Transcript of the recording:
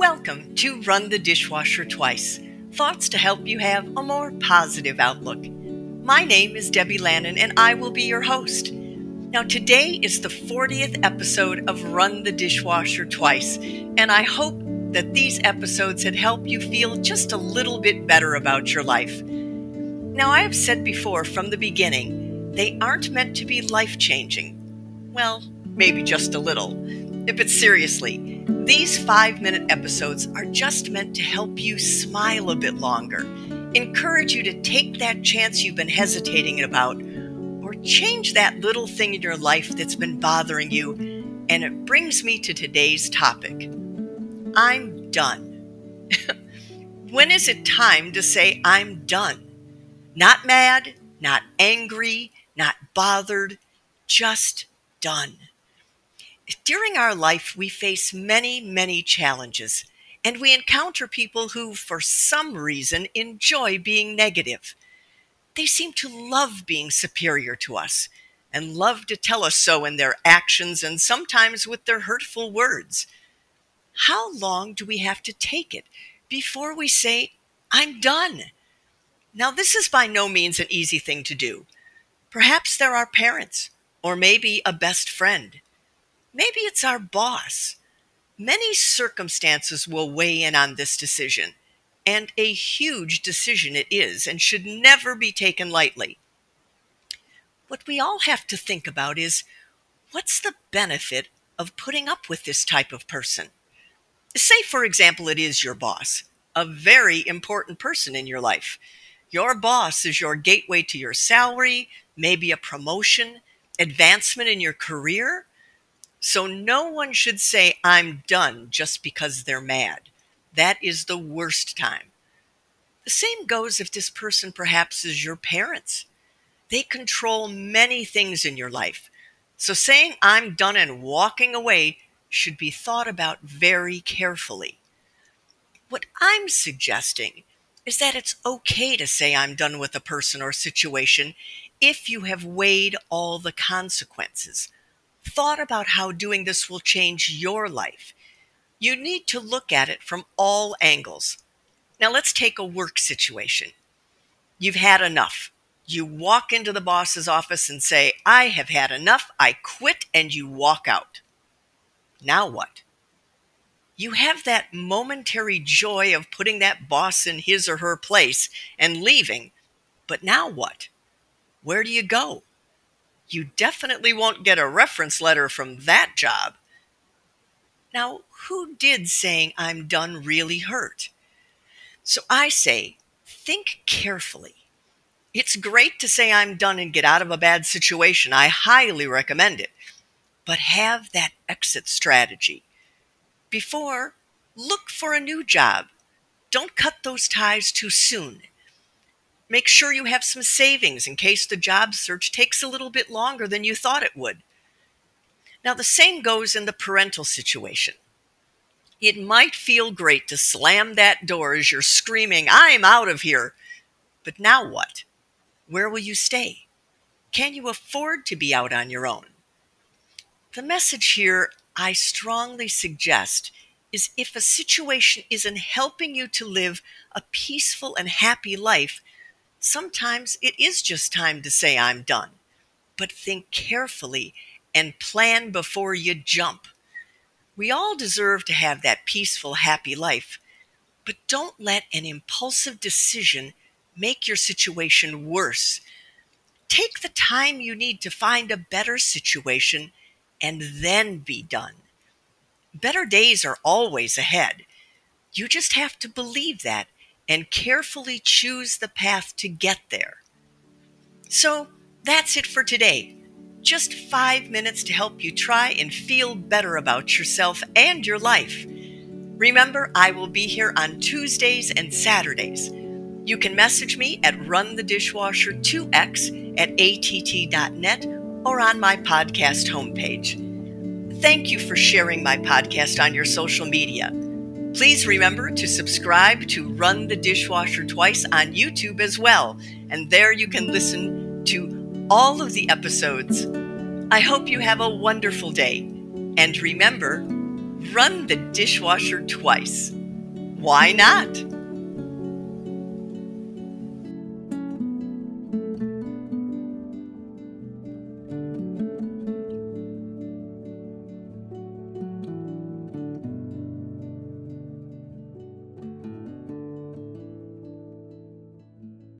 Welcome to Run the Dishwasher Twice thoughts to help you have a more positive outlook. My name is Debbie Lannen, and I will be your host. Now, today is the 40th episode of Run the Dishwasher Twice, and I hope that these episodes had helped you feel just a little bit better about your life. Now, I have said before from the beginning, they aren't meant to be life changing. Well, maybe just a little. But seriously, these five minute episodes are just meant to help you smile a bit longer, encourage you to take that chance you've been hesitating about, or change that little thing in your life that's been bothering you. And it brings me to today's topic I'm done. when is it time to say I'm done? Not mad, not angry, not bothered, just done. During our life, we face many, many challenges, and we encounter people who, for some reason, enjoy being negative. They seem to love being superior to us and love to tell us so in their actions and sometimes with their hurtful words. How long do we have to take it before we say, I'm done? Now, this is by no means an easy thing to do. Perhaps there are parents, or maybe a best friend. Maybe it's our boss. Many circumstances will weigh in on this decision, and a huge decision it is and should never be taken lightly. What we all have to think about is what's the benefit of putting up with this type of person? Say, for example, it is your boss, a very important person in your life. Your boss is your gateway to your salary, maybe a promotion, advancement in your career, so no one should say, I'm done just because they're mad. That is the worst time. The same goes if this person perhaps is your parents. They control many things in your life. So saying, I'm done and walking away should be thought about very carefully. What I'm suggesting is that it's okay to say I'm done with a person or situation if you have weighed all the consequences thought about how doing this will change your life. You need to look at it from all angles. Now, let's take a work situation. You've had enough. You walk into the boss's office and say, I have had enough. I quit, and you walk out. Now what? You have that momentary joy of putting that boss in his or her place and leaving. But now what? Where do you go? You definitely won't get a reference letter from that job. Now, who did saying I'm done really hurt? So I say, think carefully. It's great to say I'm done and get out of a bad situation. I highly recommend it. But have that exit strategy. Before, look for a new job. Don't cut those ties too soon. Make sure you have some savings in case the job search takes a little bit longer than you thought it would. Now, the same goes in the parental situation. It might feel great to slam that door as you're screaming, I'm out of here. But now what? Where will you stay? Can you afford to be out on your own? The message here I strongly suggest is if a situation isn't helping you to live a peaceful and happy life, Sometimes it is just time to say, I'm done. But think carefully and plan before you jump. We all deserve to have that peaceful, happy life, but don't let an impulsive decision make your situation worse. Take the time you need to find a better situation and then be done. Better days are always ahead. You just have to believe that and carefully choose the path to get there. So that's it for today. Just five minutes to help you try and feel better about yourself and your life. Remember, I will be here on Tuesdays and Saturdays. You can message me at runthedishwasher2x at att.net or on my podcast homepage. Thank you for sharing my podcast on your social media. Please remember to subscribe to Run the Dishwasher Twice on YouTube as well, and there you can listen to all of the episodes. I hope you have a wonderful day, and remember, run the dishwasher twice. Why not?